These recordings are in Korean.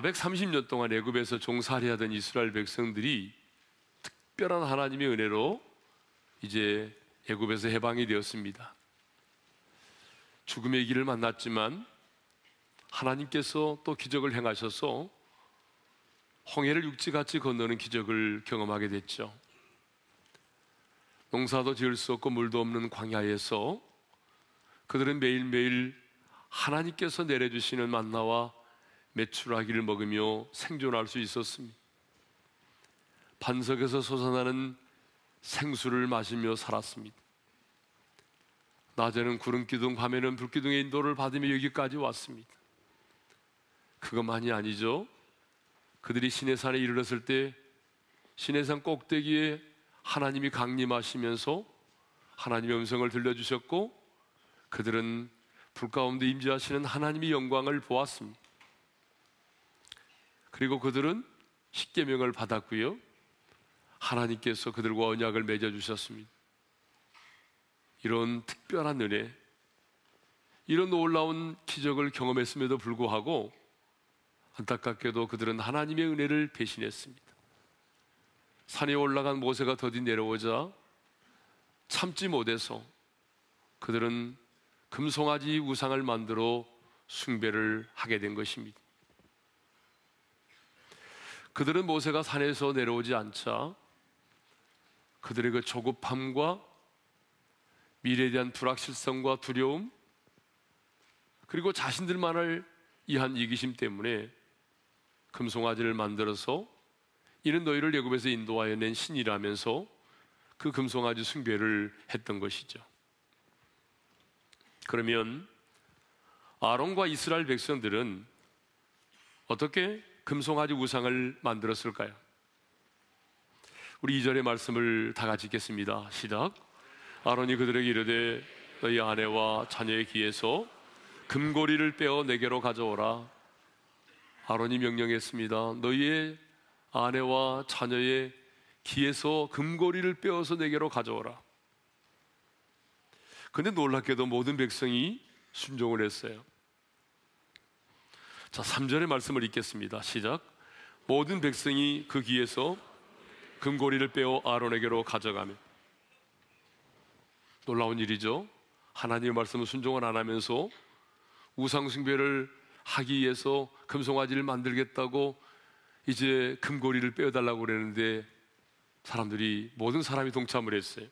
430년 동안 애굽에서 종살이 하던 이스라엘 백성들이 특별한 하나님의 은혜로 이제 애굽에서 해방이 되었습니다. 죽음의 길을 만났지만 하나님께서 또 기적을 행하셔서 홍해를 육지같이 건너는 기적을 경험하게 됐죠. 농사도 지을 수 없고 물도 없는 광야에서 그들은 매일매일 하나님께서 내려주시는 만나와 메추라기를 먹으며 생존할 수 있었습니다. 반석에서 솟아나는 생수를 마시며 살았습니다. 낮에는 구름 기둥, 밤에는 불 기둥의 인도를 받으며 여기까지 왔습니다. 그것만이 아니죠. 그들이 시내산에 이르렀을 때 시내산 꼭대기에 하나님이 강림하시면서 하나님의 음성을 들려주셨고 그들은 불 가운데 임재하시는 하나님의 영광을 보았습니다. 그리고 그들은 십계명을 받았고요. 하나님께서 그들과 언약을 맺어 주셨습니다. 이런 특별한 은혜, 이런 놀라운 기적을 경험했음에도 불구하고 안타깝게도 그들은 하나님의 은혜를 배신했습니다. 산에 올라간 모세가 더디 내려오자 참지 못해서 그들은 금송아지 우상을 만들어 숭배를 하게 된 것입니다. 그들은 모세가 산에서 내려오지 않자 그들의 그 조급함과 미래에 대한 불확실성과 두려움 그리고 자신들만을 이한 이기심 때문에 금송아지를 만들어서 이는 너희를 예굽에서 인도하여 낸 신이라면서 그 금송아지 숭배를 했던 것이죠. 그러면 아론과 이스라엘 백성들은 어떻게 금송아지 우상을 만들었을까요? 우리 2절의 말씀을 다 같이 읽겠습니다. 시작. 아론이 그들에게 이르되 너희 아내와 자녀의 귀에서 금고리를 빼어 내게로 가져오라. 아론이 명령했습니다. 너희의 아내와 자녀의 귀에서 금고리를 빼어서 내게로 가져오라. 근데 놀랍게도 모든 백성이 순종을 했어요. 자, 3절의 말씀을 읽겠습니다. 시작. 모든 백성이 그 귀에서 금고리를 빼어 아론에게로 가져가며 놀라운 일이죠. 하나님의 말씀을 순종을 안 하면서 우상숭배를 하기 위해서 금송아지를 만들겠다고 이제 금고리를 빼어달라고 그랬는데 사람들이 모든 사람이 동참을 했어요.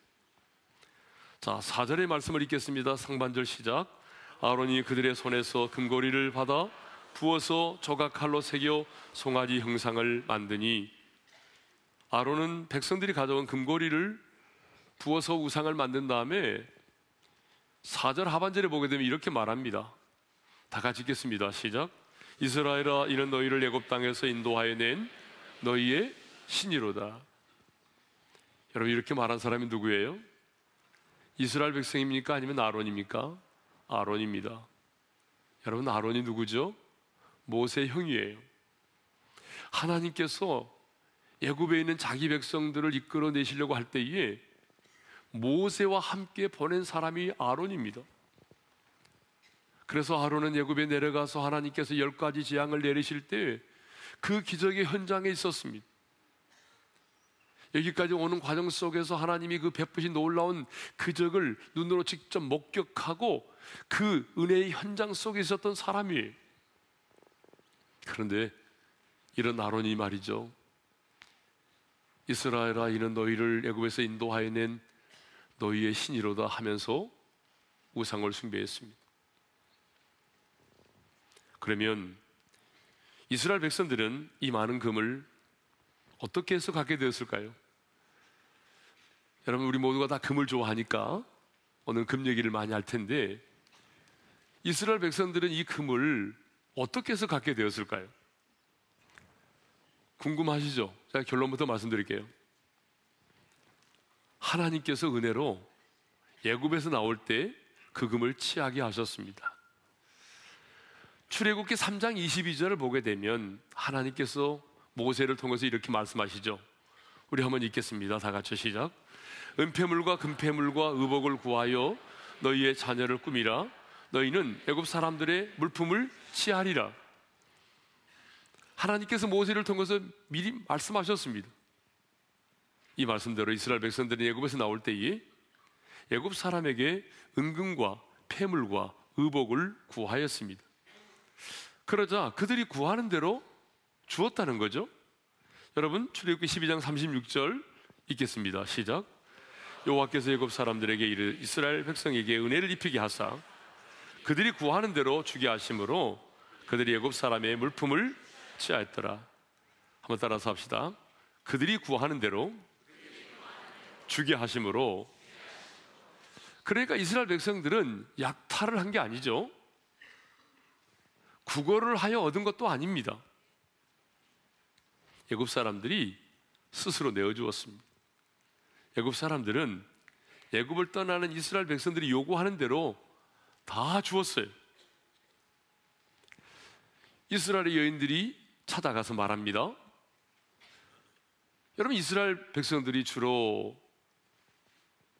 자, 4절의 말씀을 읽겠습니다. 상반절 시작. 아론이 그들의 손에서 금고리를 받아 부어서 조각칼로 새겨 송아지 형상을 만드니 아론은 백성들이 가져온 금고리를 부어서 우상을 만든 다음에 4절 하반절에 보게 되면 이렇게 말합니다. 다 같이 읽겠습니다. 시작. 이스라엘아 이는 너희를 애굽 땅에서 인도하여 낸 너희의 신이로다. 여러분 이렇게 말한 사람이 누구예요? 이스라엘 백성입니까? 아니면 아론입니까? 아론입니다. 여러분 아론이 누구죠? 모세 형이에요. 하나님께서 애굽에 있는 자기 백성들을 이끌어 내시려고 할 때에 모세와 함께 보낸 사람이 아론입니다. 그래서 아론은 애굽에 내려가서 하나님께서 열 가지 재앙을 내리실 때 그 기적의 현장에 있었습니다. 여기까지 오는 과정 속에서 하나님이 그 베푸신 놀라운 그적을 눈으로 직접 목격하고 그 은혜의 현장 속에 있었던 사람이에요. 그런데 이런 아론이 말이죠. 이스라엘아 이는 너희를 애굽에서 인도하여 낸 너희의 신이로다 하면서 우상을 숭배했습니다. 그러면 이스라엘 백성들은 이 많은 금을 어떻게 해서 갖게 되었을까요? 여러분 우리 모두가 다 금을 좋아하니까 오늘 금 얘기를 많이 할 텐데 이스라엘 백성들은 이 금을 어떻게 해서 갖게 되었을까요? 궁금하시죠? 제가 결론부터 말씀드릴게요. 하나님께서 은혜로 예굽에서 나올 때 그 금을 취하게 하셨습니다. 출애굽기 3장 22절을 보게 되면 하나님께서 모세를 통해서 이렇게 말씀하시죠. 우리 한번 읽겠습니다. 다 같이 시작. 은폐물과 금폐물과 의복을 구하여 너희의 자녀를 꾸미라. 너희는 애굽 사람들의 물품을 취하리라. 하나님께서 모세를 통해서 미리 말씀하셨습니다. 이 말씀대로 이스라엘 백성들이 애굽에서 나올 때에 애굽 사람에게 은금과 폐물과 의복을 구하였습니다. 그러자 그들이 구하는 대로 주었다는 거죠. 여러분 출애굽기 12장 36절 읽겠습니다. 시작. 여호와께서 애굽 사람들에게 이르 이스라엘 백성에게 은혜를 입히게 하사 그들이 구하는 대로 주게 하심으로 그들이 애굽 사람의 물품을 취하였더라. 한번 따라서 합시다. 그들이 구하는 대로 주게 하심으로 그러니까 이스라엘 백성들은 약탈을 한 게 아니죠. 국어를 하여 얻은 것도 아닙니다. 애굽 사람들이 스스로 내어 주었습니다. 애굽 사람들은 애굽을 떠나는 이스라엘 백성들이 요구하는 대로 다 주었어요. 이스라엘의 여인들이 찾아가서 말합니다. 여러분 이스라엘 백성들이 주로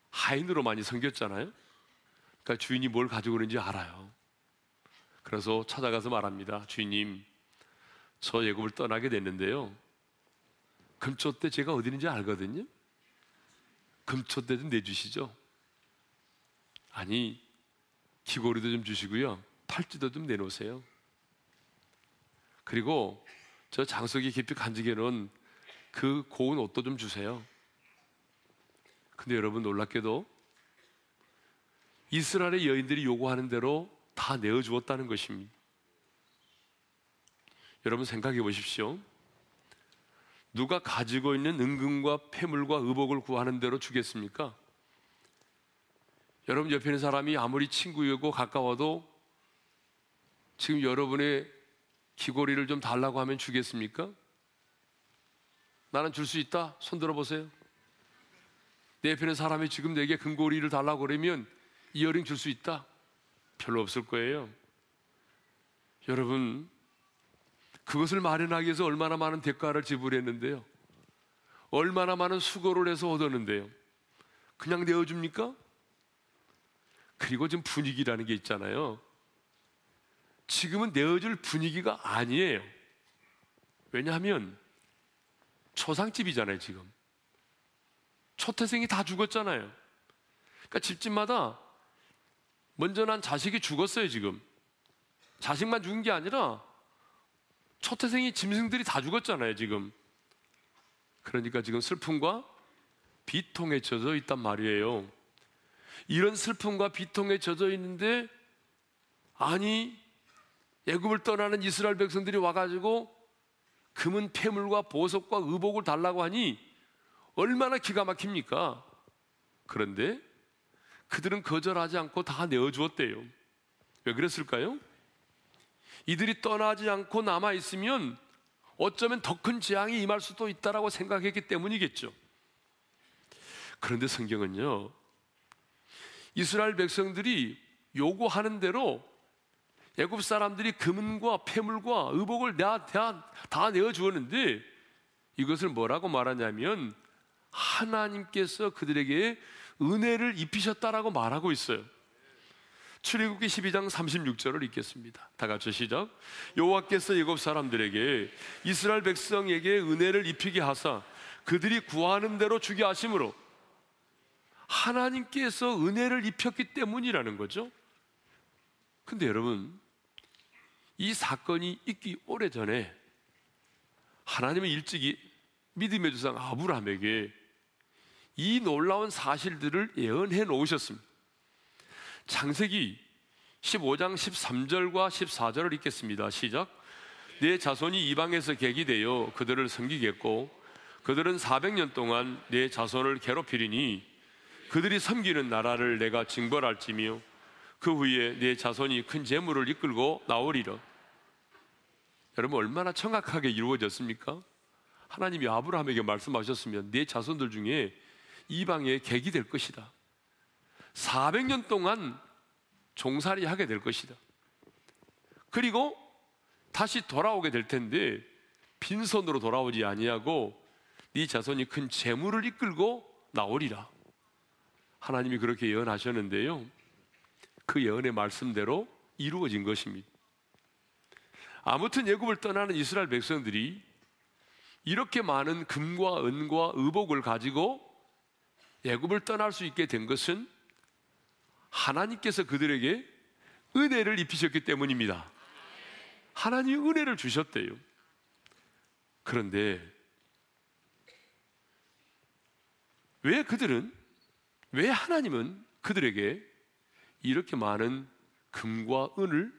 하인으로 많이 섬겼잖아요. 그러니까 주인이 뭘 가지고 오는지 알아요. 그래서 찾아가서 말합니다. 주인님, 저 예굽을 떠나게 됐는데요. 금초 때 제가 어디 있는지 알거든요. 금초 때 좀 내주시죠. 아니, 귀고리도 좀 주시고요. 팔찌도 좀 내놓으세요. 그리고 저 장석이 깊이 간직해 놓은 그 고운 옷도 좀 주세요. 근데 여러분 놀랍게도 이스라엘의 여인들이 요구하는 대로 다 내어 주었다는 것입니다. 여러분 생각해 보십시오. 누가 가지고 있는 은금과 폐물과 의복을 구하는 대로 주겠습니까? 여러분 옆에 있는 사람이 아무리 친구이고 가까워도 지금 여러분의 귀고리를 좀 달라고 하면 주겠습니까? 나는 줄 수 있다. 손 들어 보세요. 내 옆에 있는 사람이 지금 내게 금고리를 달라고 그러면 이어링 줄 수 있다. 별로 없을 거예요. 여러분, 그것을 마련하기 위해서 얼마나 많은 대가를 지불했는데요. 얼마나 많은 수고를 해서 얻었는데요. 그냥 내어줍니까? 그리고 지금 분위기라는 게 있잖아요. 지금은 내어줄 분위기가 아니에요. 왜냐하면 초상집이잖아요, 지금. 초태생이 다 죽었잖아요. 그러니까 집집마다 먼저 난 자식이 죽었어요, 지금. 자식만 죽은 게 아니라 초태생이 짐승들이 다 죽었잖아요, 지금. 그러니까 지금 슬픔과 비통에 젖어 있단 말이에요. 이런 슬픔과 비통에 젖어 있는데 아니 애굽을 떠나는 이스라엘 백성들이 와가지고 금은 폐물과 보석과 의복을 달라고 하니 얼마나 기가 막힙니까? 그런데 그들은 거절하지 않고 다 내어주었대요. 왜 그랬을까요? 이들이 떠나지 않고 남아 있으면 어쩌면 더 큰 재앙이 임할 수도 있다라고 생각했기 때문이겠죠. 그런데 성경은요, 이스라엘 백성들이 요구하는 대로 애굽 사람들이 금은과 폐물과 의복을 다, 다, 다 내어 주었는데 이것을 뭐라고 말하냐면 하나님께서 그들에게 은혜를 입히셨다라고 말하고 있어요. 출애굽기 12장 36절을 읽겠습니다. 다 같이 시작. 여호와께서 애굽 사람들에게 이스라엘 백성에게 은혜를 입히게 하사 그들이 구하는 대로 주게 하심으로 하나님께서 은혜를 입혔기 때문이라는 거죠. 근데 여러분 이 사건이 있기 오래 전에 하나님은 일찍이 믿음의 주상 아브라함에게 이 놀라운 사실들을 예언해 놓으셨습니다. 창세기 15장 13절과 14절을 읽겠습니다. 시작. 내 자손이 이방에서 객이 되어 그들을 섬기겠고 그들은 400년 동안 내 자손을 괴롭히리니 그들이 섬기는 나라를 내가 징벌할지며 그 후에 내 자손이 큰 재물을 이끌고 나오리라. 여러분 얼마나 정확하게 이루어졌습니까? 하나님이 아브라함에게 말씀하셨으면 내 자손들 중에 이방의 객이 될 것이다. 400년 동안 종살이 하게 될 것이다. 그리고 다시 돌아오게 될 텐데 빈손으로 돌아오지 아니하고 네 자손이 큰 재물을 이끌고 나오리라. 하나님이 그렇게 예언하셨는데요. 그 예언의 말씀대로 이루어진 것입니다. 아무튼 예굽을 떠나는 이스라엘 백성들이 이렇게 많은 금과 은과 의복을 가지고 예굽을 떠날 수 있게 된 것은 하나님께서 그들에게 은혜를 입히셨기 때문입니다. 하나님이 은혜를 주셨대요. 그런데 왜 그들은 왜 하나님은 그들에게 이렇게 많은 금과 은을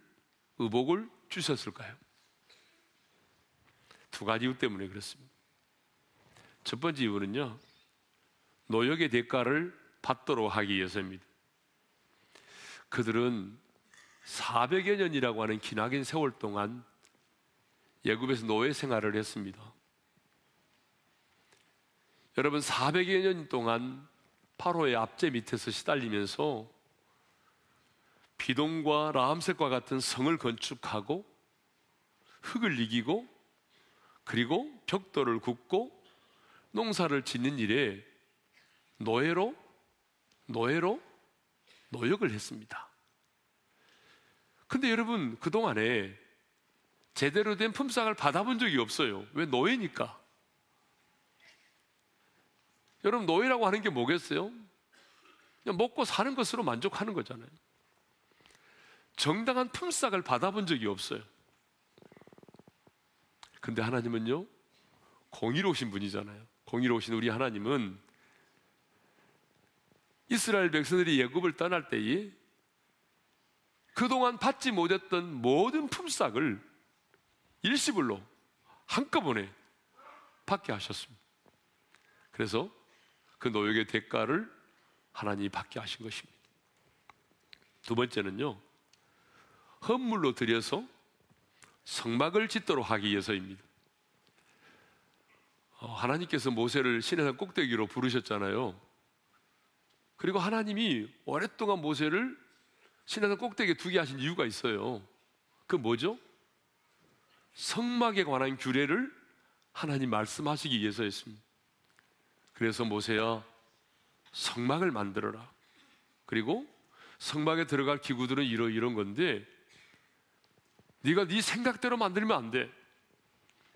의복을 주셨을까요? 두 가지 이유 때문에 그렇습니다. 첫 번째 이유는요, 노역의 대가를 받도록 하기 위해서입니다. 그들은 400여 년이라고 하는 기나긴 세월 동안 예굽에서 노예 생활을 했습니다. 여러분 400여 년 동안 파로의 압제 밑에서 시달리면서 비동과 라암색과 같은 성을 건축하고 흙을 이기고 그리고 벽돌을 굽고 농사를 짓는 일에 노예로 노예로 노역을 했습니다. 근데 여러분 그동안에 제대로 된 품삯을 받아본 적이 없어요. 왜 노예니까? 여러분 노예라고 하는 게 뭐겠어요? 그냥 먹고 사는 것으로 만족하는 거잖아요. 정당한 품삯을 받아본 적이 없어요. 근데 하나님은요, 공의로우신 분이잖아요. 공의로우신 우리 하나님은 이스라엘 백성들이 예굽을 떠날 때에 그동안 받지 못했던 모든 품삯을 일시불로 한꺼번에 받게 하셨습니다. 그래서 그 노역의 대가를 하나님이 받게 하신 것입니다. 두 번째는요, 헌물로 들여서 성막을 짓도록 하기 위해서입니다. 어, 하나님께서 모세를 신의 꼭대기로 부르셨잖아요. 그리고 하나님이 오랫동안 모세를 신의 꼭대기에 두게 하신 이유가 있어요. 그 뭐죠? 성막에 관한 규례를 하나님 말씀하시기 위해서였습니다. 그래서 모세야 성막을 만들어라. 그리고 성막에 들어갈 기구들은 이러 이런 건데 네가 네 생각대로 만들면 안 돼.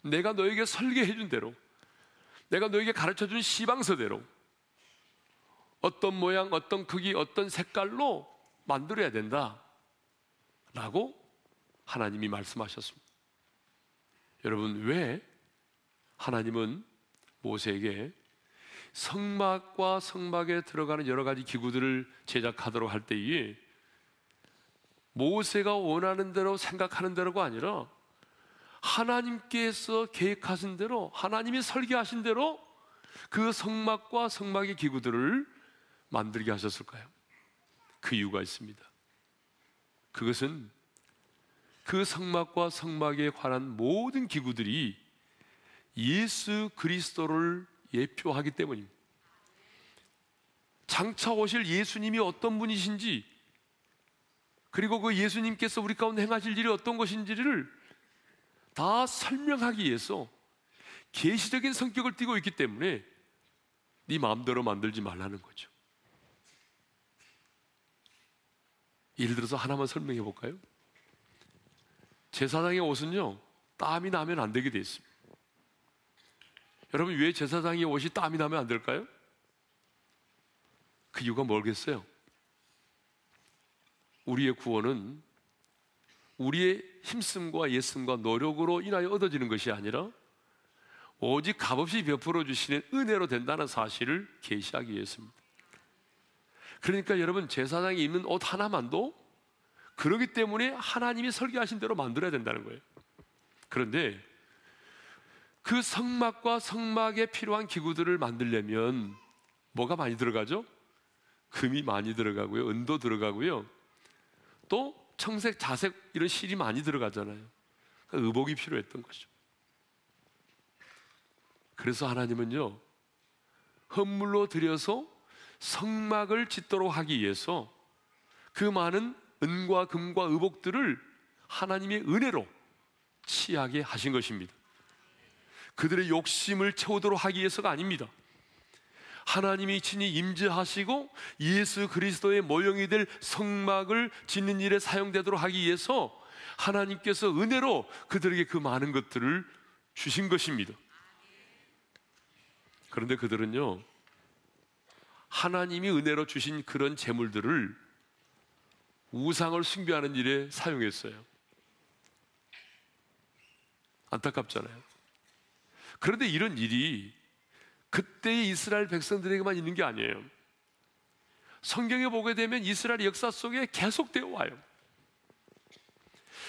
내가 너에게 설계해 준 대로 내가 너에게 가르쳐 준 시방서대로 어떤 모양, 어떤 크기, 어떤 색깔로 만들어야 된다. 라고 하나님이 말씀하셨습니다. 여러분, 왜 하나님은 모세에게 성막과 성막에 들어가는 여러 가지 기구들을 제작하도록 할 때에 모세가 원하는 대로 생각하는 대로가 아니라 하나님께서 계획하신 대로 하나님이 설계하신 대로 그 성막과 성막의 기구들을 만들게 하셨을까요? 그 이유가 있습니다. 그것은 그 성막과 성막에 관한 모든 기구들이 예수 그리스도를 예표하기 때문입니다. 장차 오실 예수님이 어떤 분이신지 그리고 그 예수님께서 우리 가운데 행하실 일이 어떤 것인지를 다 설명하기 위해서 계시적인 성격을 띠고 있기 때문에 네 마음대로 만들지 말라는 거죠. 예를 들어서 하나만 설명해 볼까요? 제사장의 옷은요 땀이 나면 안 되게 돼 있습니다. 여러분 왜 제사장의 옷이 땀이 나면 안 될까요? 그 이유가 뭘겠어요? 우리의 구원은 우리의 힘씀과 예씀과 노력으로 인하여 얻어지는 것이 아니라 오직 값없이 베풀어 주시는 은혜로 된다는 사실을 계시하기 위해서입니다. 그러니까 여러분 제사장이 입는 옷 하나만도 그러기 때문에 하나님이 설계하신 대로 만들어야 된다는 거예요. 그런데 그 성막과 성막에 필요한 기구들을 만들려면 뭐가 많이 들어가죠? 금이 많이 들어가고요. 은도 들어가고요. 또 청색, 자색 이런 실이 많이 들어가잖아요. 그러니까 의복이 필요했던 거죠. 그래서 하나님은요, 헌물로 들여서 성막을 짓도록 하기 위해서 그 많은 은과 금과 의복들을 하나님의 은혜로 취하게 하신 것입니다. 그들의 욕심을 채우도록 하기 위해서가 아닙니다. 하나님이 친히 임재하시고 예수 그리스도의 모형이 될 성막을 짓는 일에 사용되도록 하기 위해서 하나님께서 은혜로 그들에게 그 많은 것들을 주신 것입니다. 그런데 그들은요, 하나님이 은혜로 주신 그런 재물들을 우상을 숭배하는 일에 사용했어요. 안타깝잖아요. 그런데 이런 일이 그때의 이스라엘 백성들에게만 있는 게 아니에요. 성경에 보게 되면 이스라엘 역사 속에 계속되어 와요.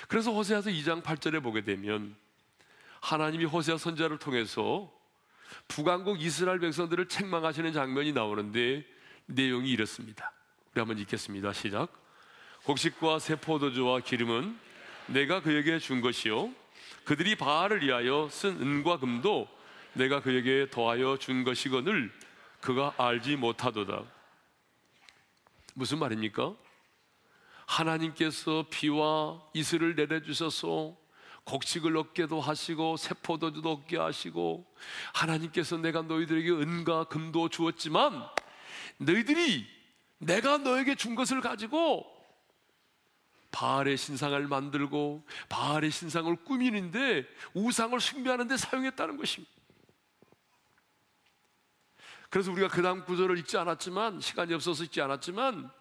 그래서 호세아서 2장 8절에 보게 되면 하나님이 호세아 선자를 통해서 북왕국 이스라엘 백성들을 책망하시는 장면이 나오는데 내용이 이렇습니다. 우리 한번 읽겠습니다. 시작. 곡식과 새 포도주와 기름은 내가 그에게 준 것이요 그들이 바알을 위하여 쓴 은과 금도 내가 그에게 더하여 준 것이거늘 그가 알지 못하도다. 무슨 말입니까? 하나님께서 비와 이슬을 내려주셔서 곡식을 얻게도 하시고 세포도주도 얻게 하시고 하나님께서 내가 너희들에게 은과 금도 주었지만 너희들이 내가 너에게 준 것을 가지고 바알의 신상을 만들고 바알의 신상을 꾸미는데 우상을 숭배하는데 사용했다는 것입니다. 그래서 우리가 그 다음 구절을 읽지 않았지만 시간이 없어서 읽지 않았지만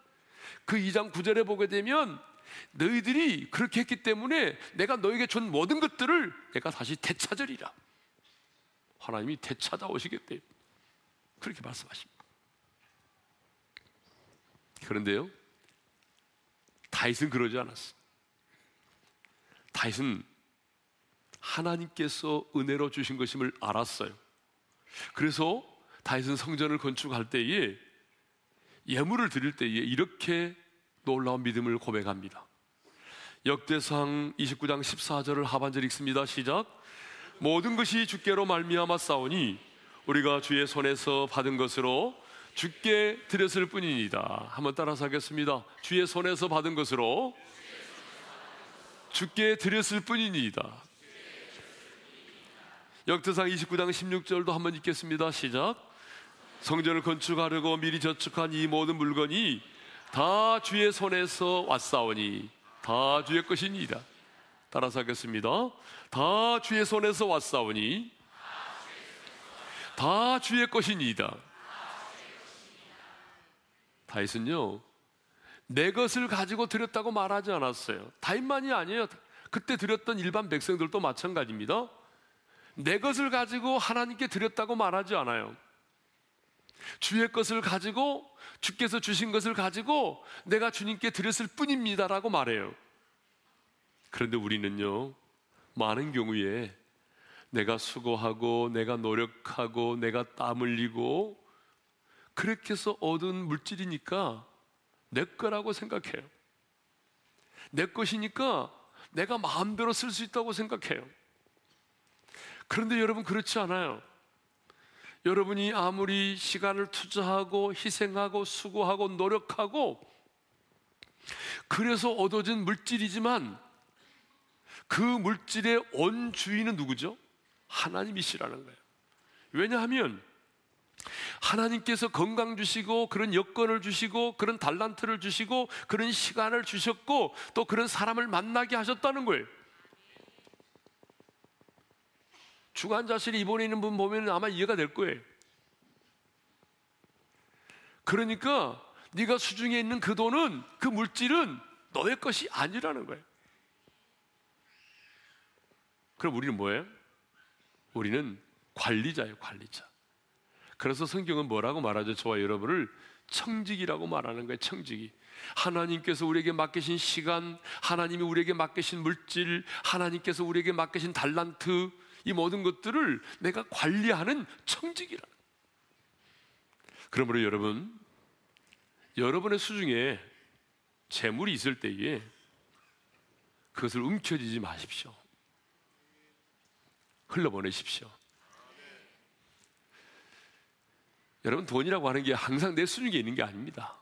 그 2장 9절에 보게 되면 너희들이 그렇게 했기 때문에 내가 너에게 준 모든 것들을 내가 다시 되찾으리라. 하나님이 되찾아오시겠대. 그렇게 말씀하십니다. 그런데요, 다윗은 그러지 않았어. 다윗은 하나님께서 은혜로 주신 것임을 알았어요. 그래서 다윗은 성전을 건축할 때에 예물을 드릴 때에 이렇게 놀라운 믿음을 고백합니다. 역대상 29장 14절을 하반절 읽습니다. 시작. 모든 것이 주께로 말미암아 싸우니 우리가 주의 손에서 받은 것으로 주께 드렸을 뿐입니다. 한번 따라서 하겠습니다. 주의 손에서 받은 것으로 주께 드렸을 뿐입니다. 역대상 29장 16절도 한번 읽겠습니다. 시작. 성전을 건축하려고 미리 저축한 이 모든 물건이 다 주의 손에서 왔사오니 다 주의 것입니다. 따라서 하겠습니다. 다 주의 손에서 왔사오니 다 주의 것입니다. 다윗은요, 내 것을 가지고 드렸다고 말하지 않았어요. 다윗만이 아니에요. 그때 드렸던 일반 백성들도 마찬가지입니다. 내 것을 가지고 하나님께 드렸다고 말하지 않아요. 주의 것을 가지고 주께서 주신 것을 가지고 내가 주님께 드렸을 뿐입니다라고 말해요. 그런데 우리는요, 많은 경우에 내가 수고하고 내가 노력하고 내가 땀 흘리고 그렇게 해서 얻은 물질이니까 내 거라고 생각해요. 내 것이니까 내가 마음대로 쓸 수 있다고 생각해요. 그런데 여러분 그렇지 않아요. 여러분이 아무리 시간을 투자하고 희생하고 수고하고 노력하고 그래서 얻어진 물질이지만 그 물질의 원 주인은 누구죠? 하나님이시라는 거예요. 왜냐하면 하나님께서 건강 주시고 그런 여건을 주시고 그런 달란트를 주시고 그런 시간을 주셨고 또 그런 사람을 만나게 하셨다는 거예요. 중환자실에 입원해 있는 분 보면 아마 이해가 될 거예요. 그러니까 네가 수중에 있는 그 돈은 그 물질은 너의 것이 아니라는 거예요. 그럼 우리는 뭐예요? 우리는 관리자예요, 관리자. 그래서 성경은 뭐라고 말하죠? 저와 여러분을 청직이라고 말하는 거예요, 청직이. 하나님께서 우리에게 맡기신 시간, 하나님이 우리에게 맡기신 물질, 하나님께서 우리에게 맡기신 달란트, 이 모든 것들을 내가 관리하는 청직이라. 그러므로 여러분, 여러분의 수중에 재물이 있을 때에 그것을 움켜쥐지 마십시오. 흘러보내십시오. 여러분, 돈이라고 하는 게 항상 내 수중에 있는 게 아닙니다.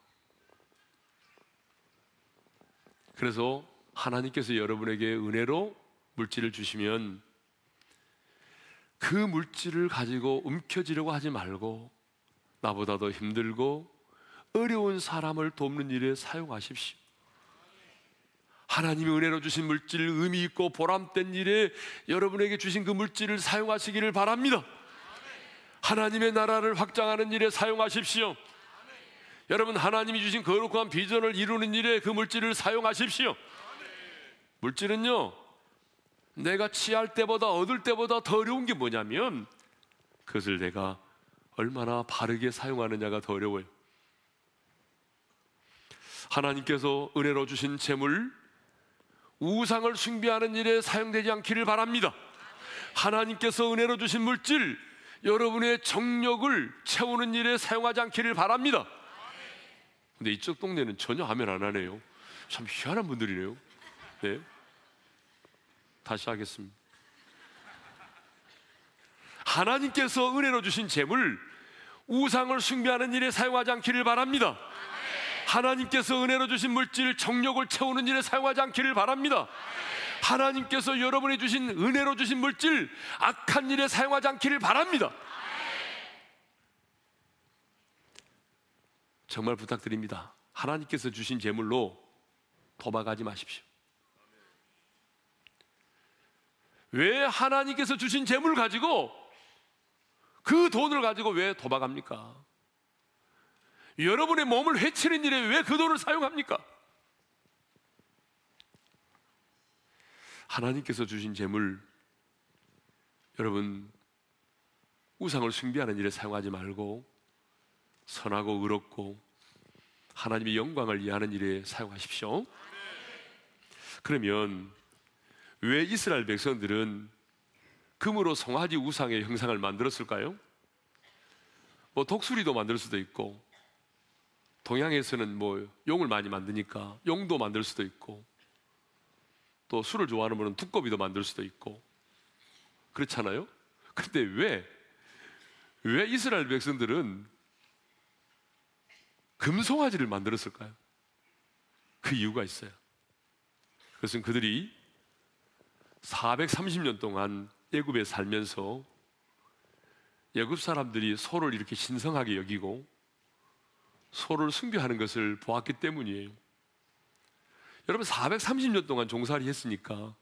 그래서 하나님께서 여러분에게 은혜로 물질을 주시면 그 물질을 가지고 움켜쥐려고 하지 말고 나보다 더 힘들고 어려운 사람을 돕는 일에 사용하십시오. 하나님의 은혜로 주신 물질, 의미 있고 보람된 일에 여러분에게 주신 그 물질을 사용하시기를 바랍니다. 하나님의 나라를 확장하는 일에 사용하십시오. 여러분 하나님이 주신 거룩한 비전을 이루는 일에 그 물질을 사용하십시오. 물질은요, 내가 취할 때보다 얻을 때보다 더 어려운 게 뭐냐면 그것을 내가 얼마나 바르게 사용하느냐가 더 어려워요. 하나님께서 은혜로 주신 재물, 우상을 숭배하는 일에 사용되지 않기를 바랍니다. 하나님께서 은혜로 주신 물질, 여러분의 정력을 채우는 일에 사용하지 않기를 바랍니다. 근데 이쪽 동네는 전혀 하면 안 하네요. 참 희한한 분들이네요. 네. 다시 하겠습니다. 하나님께서 은혜로 주신 재물, 우상을 숭배하는 일에 사용하지 않기를 바랍니다. 하나님께서 은혜로 주신 물질, 정력을 채우는 일에 사용하지 않기를 바랍니다. 하나님께서 여러분이 주신 은혜로 주신 물질, 악한 일에 사용하지 않기를 바랍니다. 정말 부탁드립니다. 하나님께서 주신 재물로 도박하지 마십시오. 왜 하나님께서 주신 재물 가지고 그 돈을 가지고 왜 도박합니까? 여러분의 몸을 해치는 일에 왜 그 돈을 사용합니까? 하나님께서 주신 재물 여러분 우상을 숭배하는 일에 사용하지 말고 선하고 의롭고 하나님의 영광을 이해하는 일에 사용하십시오. 그러면 왜 이스라엘 백성들은 금으로 송아지 우상의 형상을 만들었을까요? 뭐 독수리도 만들 수도 있고 동양에서는 뭐 용을 많이 만드니까 용도 만들 수도 있고 또 술을 좋아하는 분은 두꺼비도 만들 수도 있고 그렇잖아요. 근데 왜, 왜 이스라엘 백성들은 금송아지를 만들었을까요? 그 이유가 있어요. 그것은 그들이 430년 동안 애굽에 살면서 애굽 사람들이 소를 이렇게 신성하게 여기고 소를 숭배하는 것을 보았기 때문이에요. 여러분 430년 동안 종살이 했으니까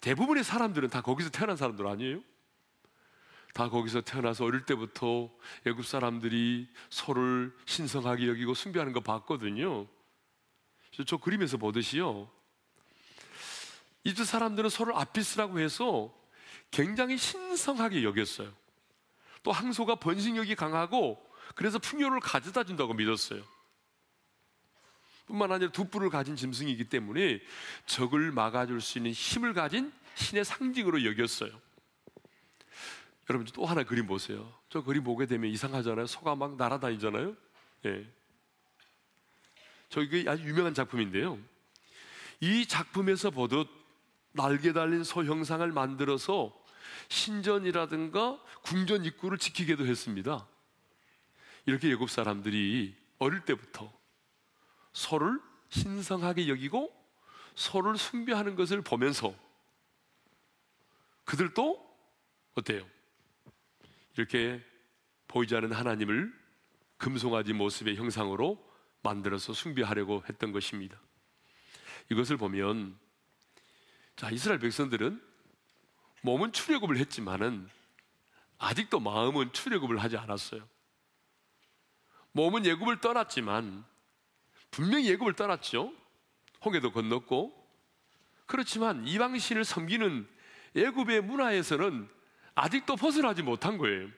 대부분의 사람들은 다 거기서 태어난 사람들 아니에요? 다 거기서 태어나서 어릴 때부터 애굽 사람들이 소를 신성하게 여기고 숭배하는 거 봤거든요. 저 그림에서 보듯이요. 이집 사람들은 소를 아피스라고 해서 굉장히 신성하게 여겼어요. 또 항소가 번식력이 강하고 그래서 풍요를 가져다 준다고 믿었어요. 뿐만 아니라 두 뿔을 가진 짐승이기 때문에 적을 막아줄 수 있는 힘을 가진 신의 상징으로 여겼어요. 여러분 또 하나 그림 보세요. 저 그림 보게 되면 이상하잖아요. 소가 막 날아다니잖아요. 예. 저 이게 아주 유명한 작품인데요. 이 작품에서 보듯 날개 달린 소 형상을 만들어서 신전이라든가 궁전 입구를 지키기도 했습니다. 이렇게 예굽 사람들이 어릴 때부터 소를 신성하게 여기고 소를 숭배하는 것을 보면서 그들도 어때요? 이렇게 보이지 않는 하나님을 금송아지 모습의 형상으로 만들어서 숭배하려고 했던 것입니다. 이것을 보면 자 이스라엘 백성들은 몸은 출애굽을 했지만은 아직도 마음은 출애굽을 하지 않았어요. 몸은 예굽을 떠났지만 분명히 예굽을 떠났죠. 홍해도 건넜고 그렇지만 이방신을 섬기는 예굽의 문화에서는 아직도 벗어나지 못한 거예요.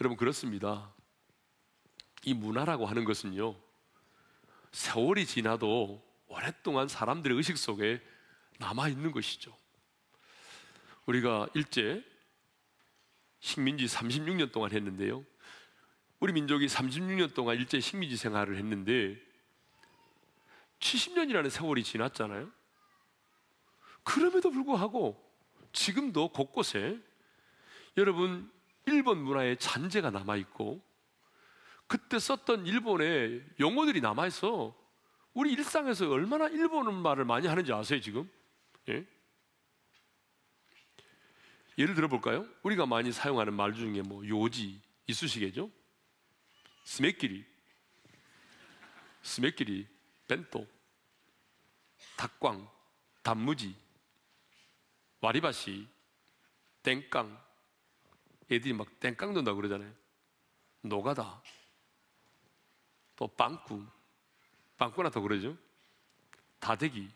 여러분 그렇습니다. 이 문화라고 하는 것은요. 세월이 지나도 오랫동안 사람들의 의식 속에 남아 있는 것이죠. 우리가 일제 식민지 36년 동안 했는데요. 우리 민족이 36년 동안 일제 식민지 생활을 했는데 70년이라는 세월이 지났잖아요. 그럼에도 불구하고 지금도 곳곳에 여러분 일본 문화의 잔재가 남아 있고 그때 썼던 일본의 용어들이 남아 있어. 우리 일상에서 얼마나 일본 말을 많이 하는지 아세요, 지금? 예? 예를 들어 볼까요? 우리가 많이 사용하는 말 중에 뭐 요지, 이쑤시개죠? 스메끼리, 스메끼리, 벤또. 닭광, 단무지, 와리바시, 땡깡. 애들이 막 땡깡 넣는다 그러잖아요. 노가다. 또 빵꾸. 빵꾸나 더 그러죠. 다대기.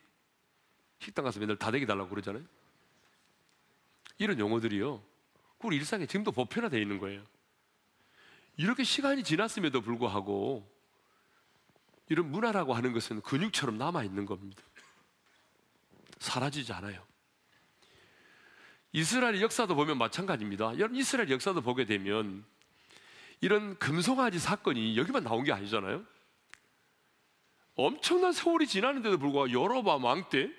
식당 가서 맨날 다대기 달라고 그러잖아요. 이런 용어들이요. 우리 일상에 지금도 보편화되어 있는 거예요. 이렇게 시간이 지났음에도 불구하고 이런 문화라고 하는 것은 근육처럼 남아 있는 겁니다. 사라지지 않아요. 이스라엘 역사도 보면 마찬가지입니다. 여러분 이스라엘 역사도 보게 되면 이런 금송아지 사건이 여기만 나온 게 아니잖아요. 엄청난 세월이 지났는데도 불구하고 여로보암 왕 때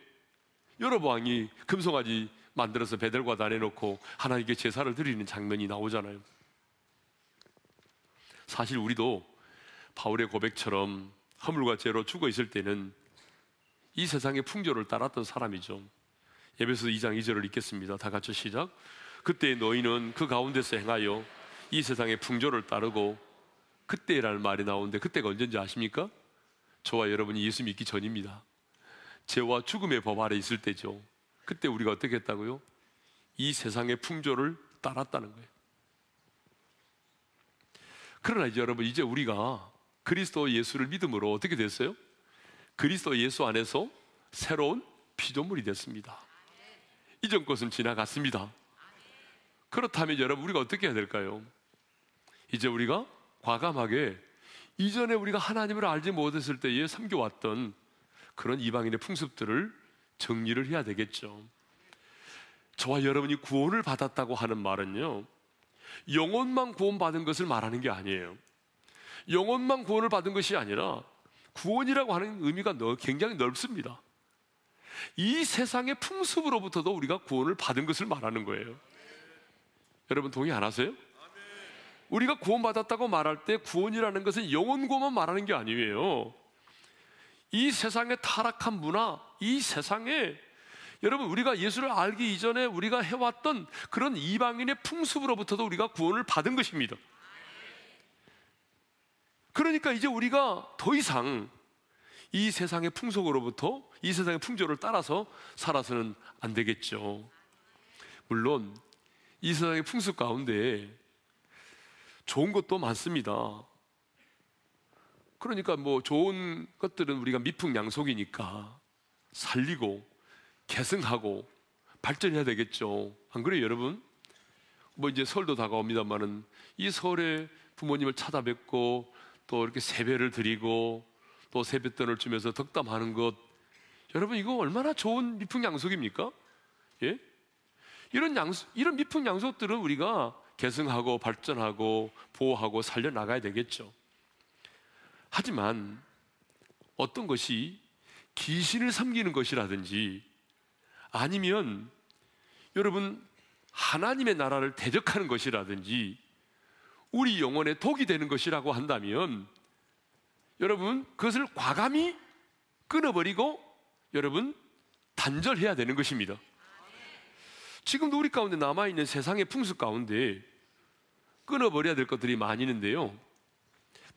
여로보암이 금송아지 만들어서 배들과 다 내놓고 하나님께 제사를 드리는 장면이 나오잖아요. 사실 우리도 바울의 고백처럼 허물과 죄로 죽어 있을 때는 이 세상의 풍조를 따랐던 사람이죠. 예배서 2장 2절을 읽겠습니다. 다 같이 시작. 그때 너희는 그 가운데서 행하여 이 세상의 풍조를 따르고 그때라는 말이 나오는데 그때가 언제인지 아십니까? 저와 여러분이 예수 믿기 전입니다. 죄와 죽음의 법 아래 있을 때죠. 그때 우리가 어떻게 했다고요? 이 세상의 풍조를 따랐다는 거예요. 그러나 이제 여러분 이제 우리가 그리스도 예수를 믿음으로 어떻게 됐어요? 그리스도 예수 안에서 새로운 피조물이 됐습니다. 이전 것은 지나갔습니다. 그렇다면 여러분 우리가 어떻게 해야 될까요? 이제 우리가 과감하게 이전에 우리가 하나님을 알지 못했을 때에 섬겨왔던 그런 이방인의 풍습들을 정리를 해야 되겠죠. 저와 여러분이 구원을 받았다고 하는 말은요, 영혼만 구원받은 것을 말하는 게 아니에요. 영혼만 구원을 받은 것이 아니라 구원이라고 하는 의미가 굉장히 넓습니다. 이 세상의 풍습으로부터도 우리가 구원을 받은 것을 말하는 거예요. 여러분 동의 안 하세요? 우리가 구원받았다고 말할 때 구원이라는 것은 영혼 구원만 말하는 게 아니에요. 이 세상의 타락한 문화, 이 세상에 여러분 우리가 예수를 알기 이전에 우리가 해왔던 그런 이방인의 풍습으로부터도 우리가 구원을 받은 것입니다. 그러니까 이제 우리가 더 이상 이 세상의 풍속으로부터 이 세상의 풍조를 따라서 살아서는 안 되겠죠. 물론 이 세상의 풍습 가운데 좋은 것도 많습니다. 그러니까 뭐 좋은 것들은 우리가 미풍양속이니까 살리고 계승하고 발전해야 되겠죠. 안 그래요, 여러분? 뭐 이제 설도 다가옵니다만은 이 설에 부모님을 찾아뵙고 또 이렇게 세배를 드리고 또 세뱃돈을 주면서 덕담하는 것 여러분 이거 얼마나 좋은 미풍양속입니까? 예? 이런 양속, 이런 미풍양속들은 우리가 계승하고 발전하고 보호하고 살려 나가야 되겠죠. 하지만 어떤 것이 귀신을 섬기는 것이라든지 아니면 여러분 하나님의 나라를 대적하는 것이라든지 우리 영혼에 독이 되는 것이라고 한다면 여러분 그것을 과감히 끊어버리고 여러분 단절해야 되는 것입니다. 지금도 우리 가운데 남아있는 세상의 풍습 가운데 끊어버려야 될 것들이 많이 있는데요.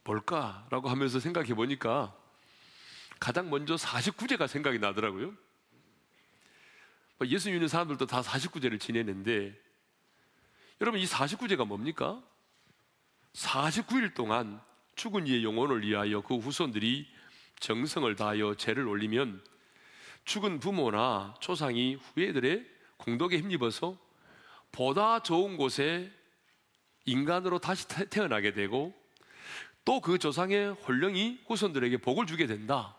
뭘까라고 하면서 생각해 보니까 가장 먼저 49제가 생각이 나더라고요. 뭐 예수 믿는 사람들도 다 49제를 지내는데 여러분 이 49제가 뭡니까? 49일 동안 죽은 이의 영혼을 위하여 그 후손들이 정성을 다하여 죄를 올리면 죽은 부모나 조상이 후예들의 공덕에 힘입어서 보다 좋은 곳에 인간으로 다시 태어나게 되고 또 그 조상의 혼령이 후손들에게 복을 주게 된다.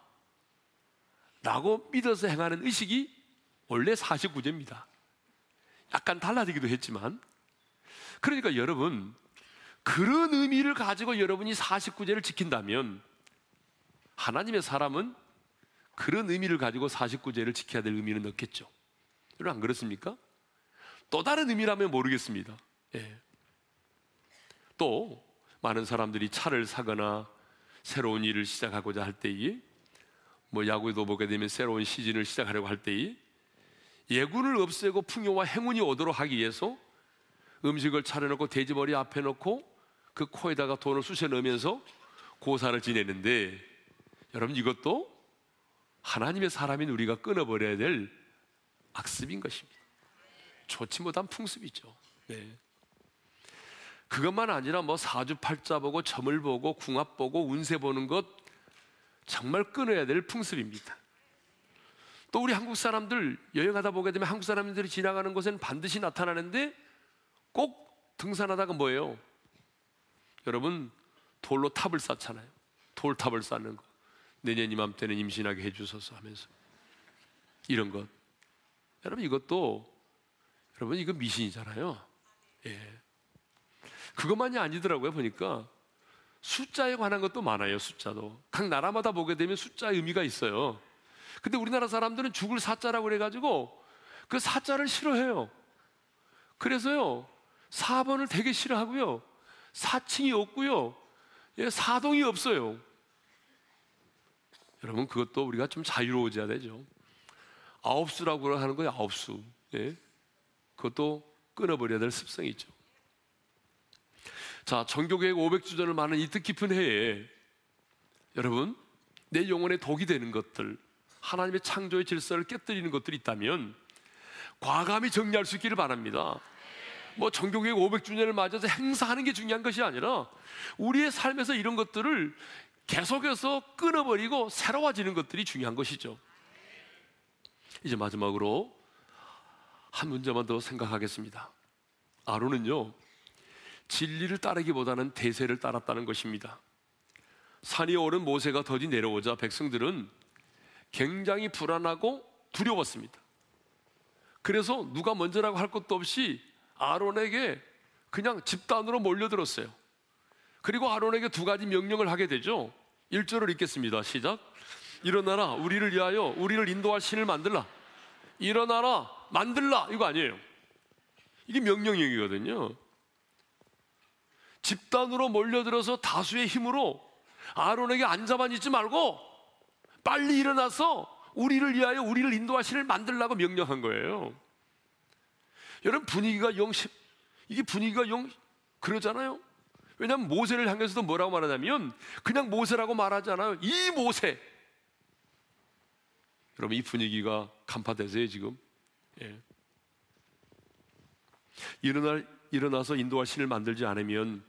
라고 믿어서 행하는 의식이 원래 49제입니다. 약간 달라지기도 했지만 그러니까 여러분 그런 의미를 가지고 여러분이 49제를 지킨다면 하나님의 사람은 그런 의미를 가지고 49제를 지켜야 될 의미는. 여러분 안 그렇습니까? 또 다른 의미라면 모르겠습니다. 예. 또 많은 사람들이 차를 사거나 새로운 일을 시작하고자 할 때에 뭐 야구도 보게 되면 새로운 시즌을 시작하려고 할 때에 예군을 없애고 풍요와 행운이 오도록 하기 위해서 음식을 차려놓고 돼지머리 앞에 놓고 그 코에다가 돈을 쑤셔 넣으면서 고사를 지내는데 여러분 이것도 하나님의 사람인 우리가 끊어버려야 될 악습인 것입니다. 좋지 못한 풍습이죠. 네. 그것만 아니라 뭐 사주팔자 보고 점을 보고 궁합 보고 운세 보는 것 정말 끊어야 될 풍습입니다. 또 우리 한국 사람들 여행하다 보게 되면 한국 사람들이 지나가는 곳에는 반드시 나타나는데 꼭 등산하다가 뭐예요? 여러분 돌로 탑을 쌓잖아요. 돌탑을 쌓는 거. 내년 이맘때는 임신하게 해주소서 하면서 이런 것. 여러분 이것도 여러분 이거 미신이잖아요. 예. 그것만이 아니더라고요 보니까 숫자에 관한 것도 많아요 숫자도 각 나라마다 보게 되면 숫자의 의미가 있어요. 근데 우리나라 사람들은 죽을 사자라고 그래가지고 그 사자를 싫어해요. 그래서요 4번을 되게 싫어하고요 사칭이 없고요 예, 사동이 없어요. 여러분 그것도 우리가 좀 자유로워져야 되죠. 아홉 수라고 하는 거예요 아홉 수. 예? 그것도 끊어버려야 될 습성이 있죠. 자, 정교계획 500주년을 맞는 이 뜻깊은 해에 여러분, 내 영혼에 독이 되는 것들, 하나님의 창조의 질서를 깨뜨리는 것들이 있다면 과감히 정리할 수 있기를 바랍니다. 뭐 정교계획 500주년을 맞아서 행사하는 게 중요한 것이 아니라 우리의 삶에서 이런 것들을 계속해서 끊어버리고 새로워지는 것들이 중요한 것이죠. 이제 마지막으로 한 문제만 더 생각하겠습니다. 아론은요, 진리를 따르기보다는 대세를 따랐다는 것입니다. 산이 오른 모세가 더디 내려오자 백성들은 굉장히 불안하고 두려웠습니다. 그래서 누가 먼저라고 할 것도 없이 아론에게 그냥 집단으로 몰려들었어요. 그리고 아론에게 두 가지 명령을 하게 되죠. 1절을 읽겠습니다. 시작. 일어나라. 우리를 위하여 우리를 인도할 신을 만들라. 일어나라. 만들라. 이거 아니에요. 이게 명령이거든요. 집단으로 몰려들어서 다수의 힘으로 아론에게 앉아만 있지 말고 빨리 일어나서 우리를 위하여 우리를 신을 만들라고 명령한 거예요. 여러분 분위기가 영 이게 분위기가 영 그러잖아요. 왜냐하면 모세를 향해서도 뭐라고 말하냐면 그냥 모세라고 말하잖아요. 이 모세. 여러분 이 분위기가 간파되세요 지금? 예. 일어날 일어나서 인도할 신을 만들지 않으면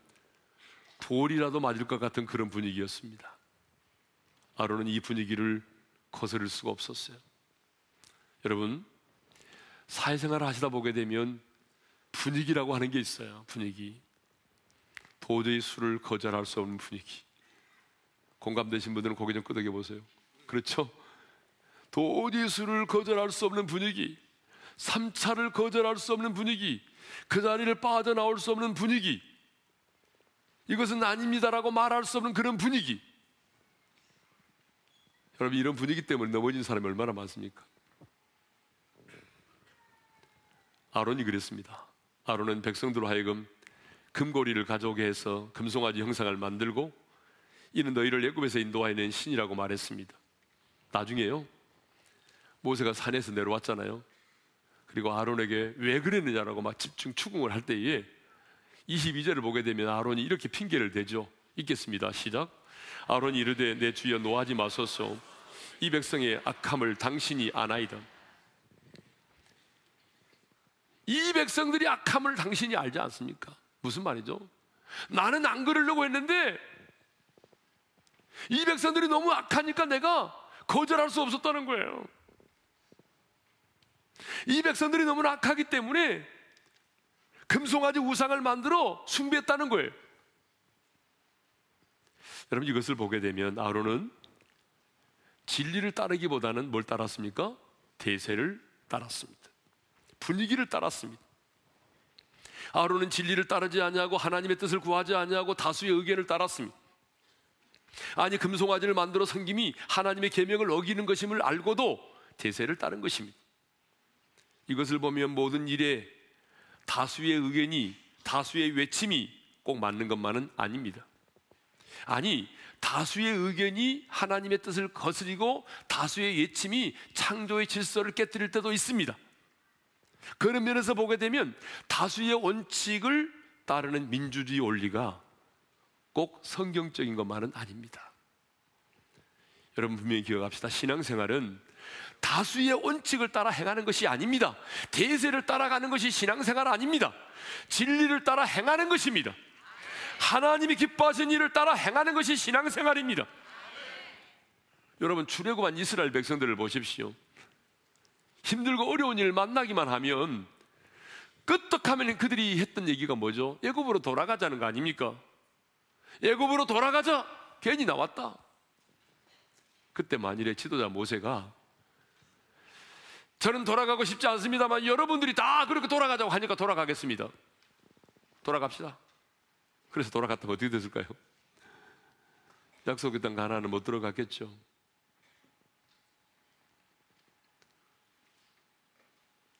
돌이라도 맞을 것 같은 그런 분위기였습니다. 아론은 이 분위기를 거스를 수가 없었어요. 여러분 사회생활을 하시다 보게 되면 분위기라고 하는 게 있어요. 분위기. 도저히 술을 거절할 수 없는 분위기. 공감되신 분들은 고개 좀 끄덕여 보세요. 그렇죠? 도저히 술을 거절할 수 없는 분위기. 3차를 거절할 수 없는 분위기. 그 자리를 빠져나올 수 없는 분위기. 이것은 아닙니다라고 말할 수 없는 그런 분위기. 여러분, 이런 분위기 때문에 넘어진 사람이 얼마나 많습니까? 아론이 그랬습니다. 아론은 백성들로 하여금 금고리를 가져오게 해서 금송아지 형상을 만들고 이는 너희를 애굽에서 인도하여낸 신이라고 말했습니다. 나중에요. 모세가 산에서 내려왔잖아요. 그리고 아론에게 왜 그랬느냐라고 막 집중 추궁을 할 때에 22절을 보게 되면 아론이 이렇게 핑계를 대죠. 읽겠습니다. 시작. 아론이 이르되 내 주여 노하지 마소서. 이 백성의 악함을 당신이 아나이다. 이 백성들이 악함을 당신이 알지 않습니까? 무슨 말이죠? 나는 안 그러려고 했는데 이 백성들이 너무 악하니까 내가 거절할 수 없었다는 거예요. 이 백성들이 너무 악하기 때문에 금송아지 우상을 만들어 숭배했다는 거예요. 여러분 이것을 보게 되면 아론은 진리를 따르기보다는 뭘 따랐습니까? 대세를 따랐습니다. 분위기를 따랐습니다. 아론은 진리를 따르지 아니하고 하나님의 뜻을 구하지 아니하고 다수의 의견을 따랐습니다. 아니 금송아지를 만들어 섬김이 하나님의 계명을 어기는 것임을 알고도 대세를 따른 것입니다. 이것을 보면 모든 일에 다수의 의견이 다수의 외침이 꼭 맞는 것만은 아닙니다. 아니 다수의 의견이 하나님의 뜻을 거스리고 다수의 예침이 창조의 질서를 깨뜨릴 때도 있습니다. 그런 면에서 보게 되면 다수의 원칙을 따르는 민주주의 원리가 꼭 성경적인 것만은 아닙니다. 여러분 분명히 기억합시다. 신앙생활은 다수의 원칙을 따라 행하는 것이 아닙니다. 대세를 따라가는 것이 신앙생활 아닙니다. 진리를 따라 행하는 것입니다. 하나님이 기뻐하신 일을 따라 행하는 것이 신앙생활입니다. 여러분 출애굽한 이스라엘 백성들을 보십시오. 힘들고 어려운 일 만나기만 하면 끄떡하면 그들이 했던 얘기가 뭐죠? 예굽으로 돌아가자는 거 아닙니까? 예굽으로 돌아가자. 괜히 나왔다. 그때 만일에 지도자 모세가 저는 돌아가고 싶지 않습니다만 여러분들이 다 그렇게 돌아가자고 하니까 돌아가겠습니다. 돌아갑시다. 그래서 돌아갔다면 어떻게 됐을까요? 약속의 땅 가나는 못 들어갔겠죠.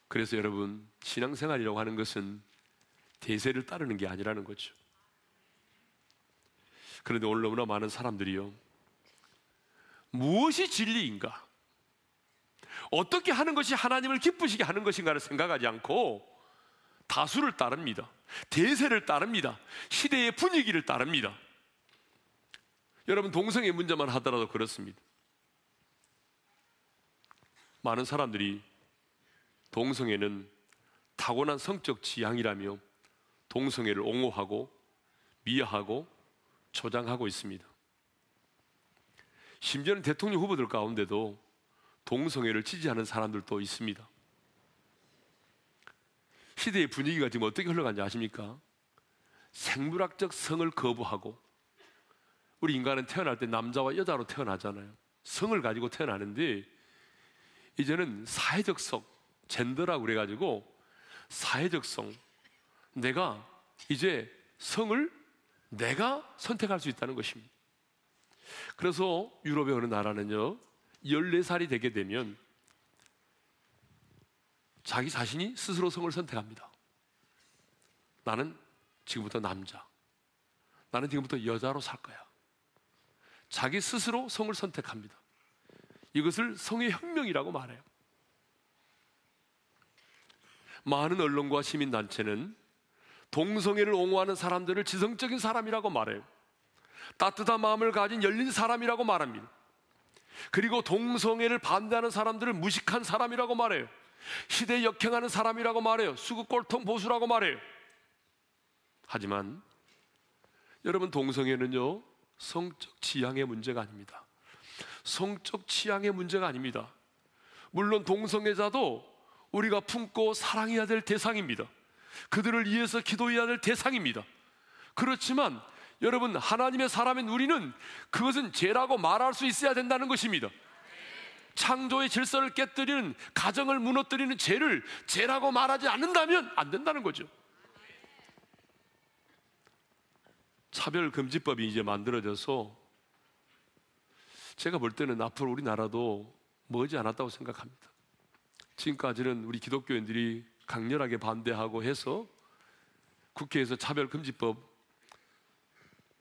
그래서 여러분 신앙생활이라고 하는 것은 대세를 따르는 게 아니라는 거죠. 그런데 오늘 너무나 많은 사람들이요. 무엇이 진리인가? 어떻게 하는 것이 하나님을 기쁘시게 하는 것인가를 생각하지 않고 다수를 따릅니다. 대세를 따릅니다. 시대의 분위기를 따릅니다. 여러분, 동성애 문제만 하더라도 그렇습니다. 많은 사람들이 동성애는 타고난 성적 지향이라며 동성애를 옹호하고 미화하고 조장하고 있습니다. 심지어는 대통령 후보들 가운데도 동성애를 지지하는 사람들도 있습니다. 시대의 분위기가 지금 어떻게 흘러가는지 아십니까? 생물학적 성을 거부하고 우리 인간은 태어날 때 남자와 여자로 태어나잖아요. 성을 가지고 태어나는데 이제는 사회적 성, 젠더라고 그래가지고 사회적 성, 내가 이제 성을 내가 선택할 수 있다는 것입니다. 그래서 유럽의 어느 나라는요, 14살이 되게 되면 자기 자신이 스스로 성을 선택합니다. 나는 지금부터 남자. 나는 지금부터 여자로 살 거야. 자기 스스로 성을 선택합니다. 이것을 성의 혁명이라고 말해요. 많은 언론과 시민단체는 동성애를 옹호하는 사람들을 지성적인 사람이라고 말해요. 따뜻한 마음을 가진 열린 사람이라고 말합니다. 그리고 동성애를 반대하는 사람들을 무식한 사람이라고 말해요. 시대에 역행하는 사람이라고 말해요. 수국골통 보수라고 말해요. 하지만 여러분 동성애는요 성적 취향의 문제가 아닙니다. 성적 취향의 문제가 아닙니다. 물론 동성애자도 우리가 품고 사랑해야 될 대상입니다. 그들을 위해서 기도해야 될 대상입니다. 그렇지만 여러분 하나님의 사람인 우리는 그것은 죄라고 말할 수 있어야 된다는 것입니다. 창조의 질서를 깨뜨리는 가정을 무너뜨리는 죄를 죄라고 말하지 않는다면 안 된다는 거죠. 차별금지법이 이제 만들어져서 제가 볼 때는 앞으로 우리나라도 머지 않았다고 생각합니다. 지금까지는 우리 기독교인들이 강렬하게 반대하고 해서 국회에서 차별금지법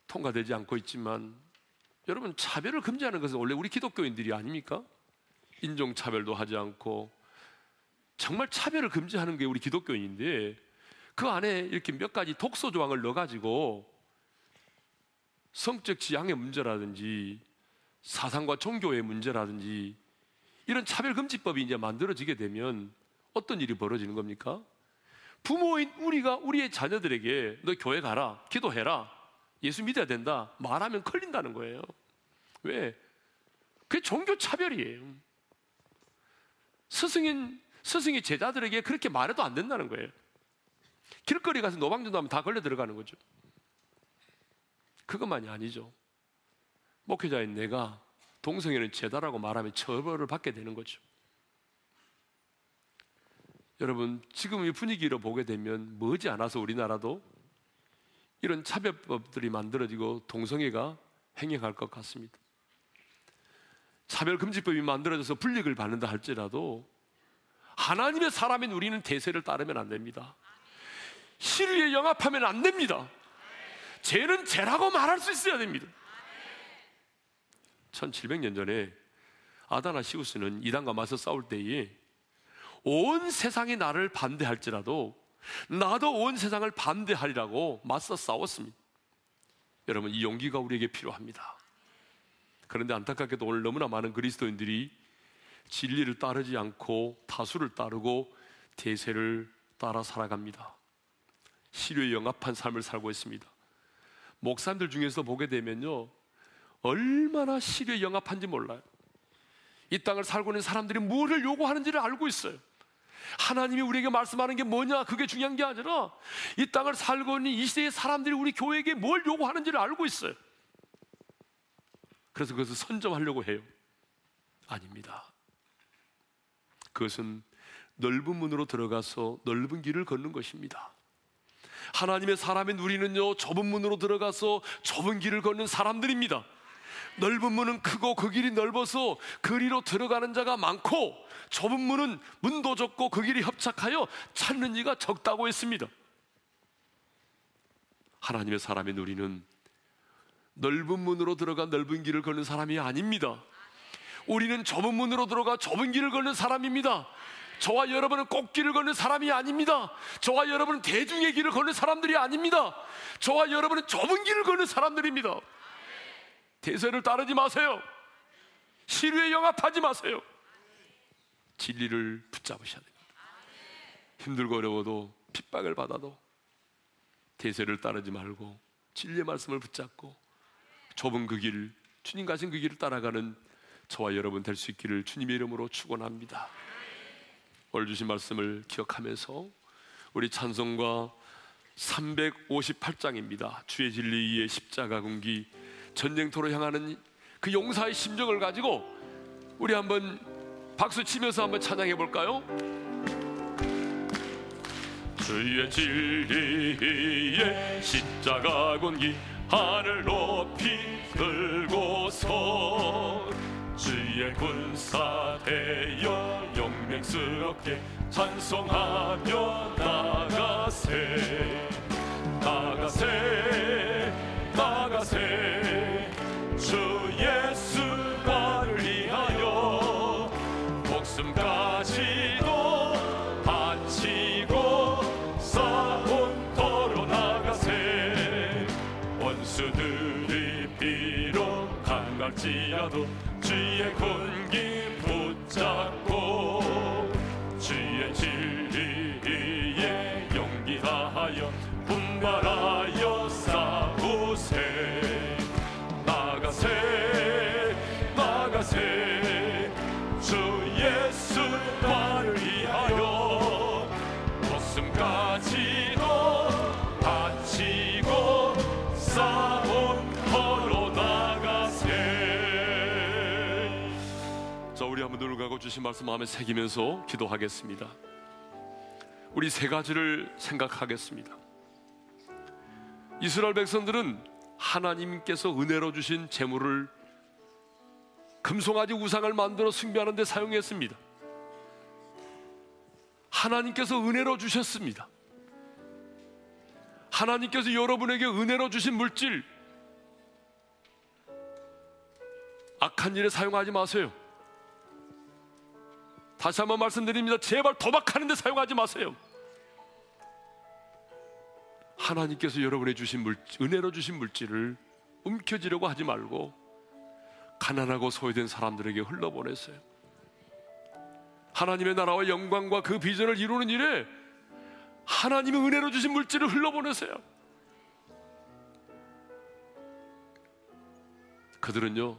통과되지 않고 있지만 여러분 차별을 금지하는 것은 원래 우리 기독교인들이 아닙니까? 인종차별도 하지 않고 정말 차별을 금지하는 게 우리 기독교인인데 그 안에 이렇게 몇 가지 독소 조항을 넣어가지고 성적 지향의 문제라든지 사상과 종교의 문제라든지 이런 차별금지법이 이제 만들어지게 되면 어떤 일이 벌어지는 겁니까? 부모인 우리가 우리의 자녀들에게 너 교회 가라, 기도해라, 예수 믿어야 된다 말하면 걸린다는 거예요. 왜? 그게 종교 차별이에요. 스승인 스승이 제자들에게 그렇게 말해도 안 된다는 거예요. 길거리 가서 노방전도 하면 다 걸려 들어가는 거죠. 그것만이 아니죠. 목회자인 내가 동성애는 죄다라고 말하면 처벌을 받게 되는 거죠. 여러분, 지금 이 분위기로 보게 되면 머지 않아서 우리나라도 이런 차별법들이 만들어지고 동성애가 행해갈 것 같습니다. 차별금지법이 만들어져서 불이익을 받는다 할지라도 하나님의 사람인 우리는 대세를 따르면 안 됩니다. 시류에 영합하면 안 됩니다. 죄는 죄라고 말할 수 있어야 됩니다. 1700년 전에 아다나 시우스는 이단과 맞서 싸울 때에 온 세상이 나를 반대할지라도 나도 온 세상을 반대하리라고 맞서 싸웠습니다. 여러분 이 용기가 우리에게 필요합니다. 그런데 안타깝게도 오늘 너무나 많은 그리스도인들이 진리를 따르지 않고 다수를 따르고 대세를 따라 살아갑니다. 시류에 영합한 삶을 살고 있습니다. 목사님들 중에서 보게 되면요. 얼마나 시류에 영합한지 몰라요. 이 땅을 살고 있는 사람들이 무엇을 요구하는지를 알고 있어요. 하나님이 우리에게 말씀하는 게 뭐냐 그게 중요한 게 아니라 이 땅을 살고 있는 이 시대의 사람들이 우리 교회에게 뭘 요구하는지를 알고 있어요. 그래서 그것을 선점하려고 해요. 아닙니다. 그것은 넓은 문으로 들어가서 넓은 길을 걷는 것입니다. 하나님의 사람인 우리는요, 좁은 문으로 들어가서 좁은 길을 걷는 사람들입니다. 넓은 문은 크고 그 길이 넓어서 그리로 들어가는 자가 많고 좁은 문은 문도 좁고 그 길이 협착하여 찾는 이가 적다고 했습니다. 하나님의 사람인 우리는 넓은 문으로 들어가 넓은 길을 걷는 사람이 아닙니다. 우리는 좁은 문으로 들어가 좁은 길을 걷는 사람입니다. 저와 여러분은 꽃길을 걷는 사람이 아닙니다. 저와 여러분은 대중의 길을 걷는 사람들이 아닙니다. 저와 여러분은 좁은 길을 걷는 사람들입니다. 대세를 따르지 마세요. 시류에 영합하지 마세요. 진리를 붙잡으셔야 됩니다. 힘들고 어려워도 핍박을 받아도 대세를 따르지 말고 진리의 말씀을 붙잡고 좁은 그 길, 주님 가신 그 길을 따라가는 저와 여러분 될 수 있기를 주님의 이름으로 축원합니다. 오늘 주신 말씀을 기억하면서 우리 찬송가 358장입니다. 주의 진리 위에 십자가 군기 전쟁터로 향하는 그 용사의 심정을 가지고 우리 한번 박수 치면서 한번 찬양해 볼까요? 주의 진리에 십자가 군기 하늘 높이 영맹스럽게 찬송하며 나가세. 나가세 나가세. 주 예수만을 위하여 목숨까지도 바치고 싸움터로 나가세. 원수들이 비록 강할지라도 주의 군기 붙잡 주신 말씀 마음에 새기면서 기도하겠습니다 우리 세 가지를 생각하겠습니다 이스라엘 백성들은 하나님께서 은혜로 주신 재물을 금송아지 우상을 만들어 숭배하는 데 사용했습니다. 하나님께서 은혜로 주셨습니다. 하나님께서 여러분에게 은혜로 주신 물질 악한 일에 사용하지 마세요. 다시 한번 말씀드립니다. 제발 도박하는 데 사용하지 마세요. 하나님께서 여러분의 주신 물질, 은혜로 주신 물질을 움켜쥐려고 하지 말고 가난하고 소외된 사람들에게 흘러보내세요. 하나님의 나라와 영광과 그 비전을 이루는 일에 하나님의 은혜로 주신 물질을 흘러보내세요. 그들은요,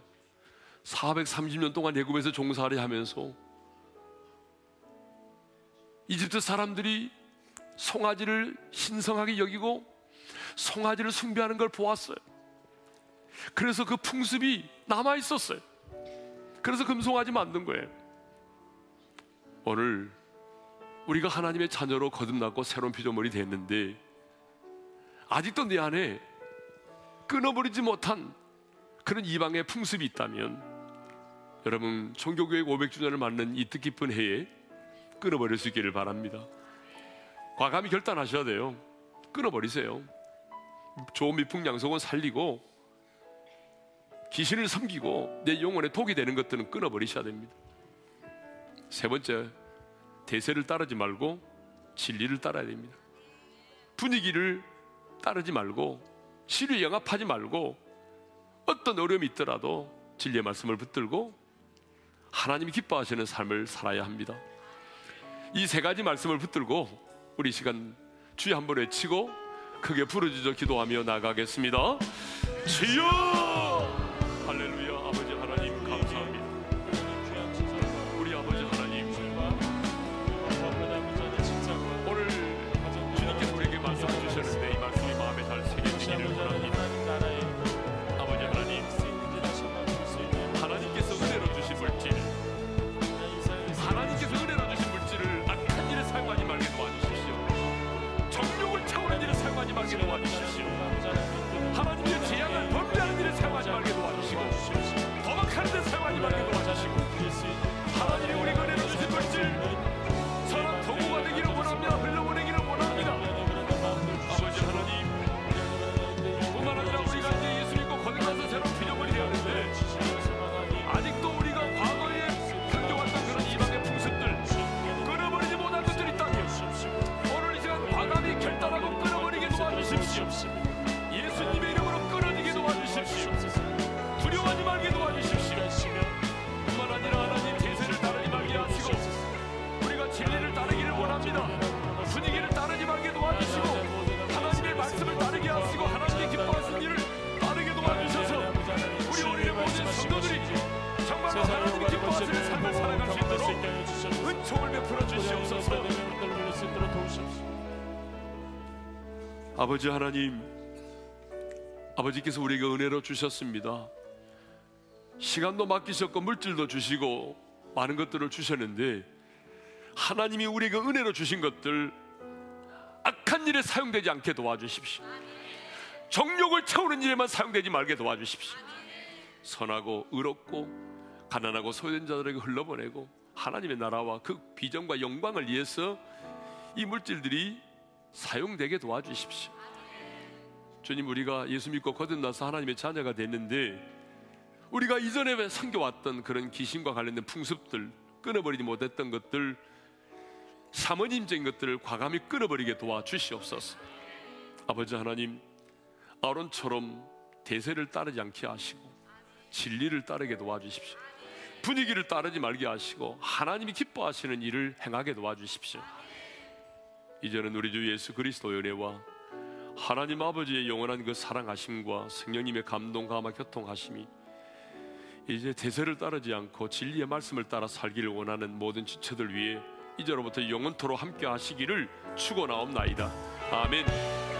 430년 동안 애굽에서 종살이 하면서 이집트 사람들이 송아지를 신성하게 여기고 송아지를 숭배하는 걸 보았어요. 그래서 그 풍습이 남아 있었어요. 그래서 금송아지 만든 거예요. 오늘 우리가 하나님의 자녀로 거듭났고 새로운 피조물이 됐는데 아직도 내 안에 끊어버리지 못한 그런 이방의 풍습이 있다면 여러분 종교교육 500주년을 맞는 이 뜻깊은 해에 끊어버릴 수 있기를 바랍니다. 과감히 결단하셔야 돼요. 끊어버리세요. 좋은 미풍양속은 살리고 귀신을 섬기고 내 영혼에 독이 되는 것들은 끊어버리셔야 됩니다. 세 번째, 대세를 따르지 말고 진리를 따라야 됩니다. 분위기를 따르지 말고 시류 영합하지 말고 어떤 어려움이 있더라도 진리의 말씀을 붙들고 하나님이 기뻐하시는 삶을 살아야 합니다. 이 세 가지 말씀을 붙들고 우리 시간 주여 한번 외치고 크게 부르짖어 기도하며 나가겠습니다. 주여 하나님이 우리가 은혜로 주신 물질 선한 도구가 되기를 원합니다. 흘러보 아버지 하나님 아버지께서 우리에게 은혜로 주셨습니다. 시간도 맡기셨고 물질도 주시고 많은 것들을 주셨는데 하나님이 우리에게 은혜로 주신 것들 악한 일에 사용되지 않게 도와주십시오. 정욕을 채우는 일에만 사용되지 말게 도와주십시오. 선하고 의롭고 가난하고 소외된 자들에게 흘러보내고 하나님의 나라와 그 비전과 영광을 위해서 이 물질들이 사용되게 도와주십시오. 주님 우리가 예수 믿고 거듭나서 하나님의 자녀가 됐는데 우리가 이전에 섬겨왔던 그런 귀신과 관련된 풍습들 끊어버리지 못했던 것들 사모님적인 것들을 과감히 끊어버리게 도와주시옵소서. 아버지 하나님 아론처럼 대세를 따르지 않게 하시고 진리를 따르게 도와주십시오. 분위기를 따르지 말게 하시고 하나님이 기뻐하시는 일을 행하게 도와주십시오. 이제는 우리 주 예수 그리스도의 은혜와 하나님 아버지의 영원한 그 사랑하심과 성령님의 감동 감화 교통하심이 이제 대세를 따르지 않고 진리의 말씀을 따라 살기를 원하는 모든 지체들 위해 이제로부터 영원토로 함께 하시기를 축원하옵나이다. 아멘.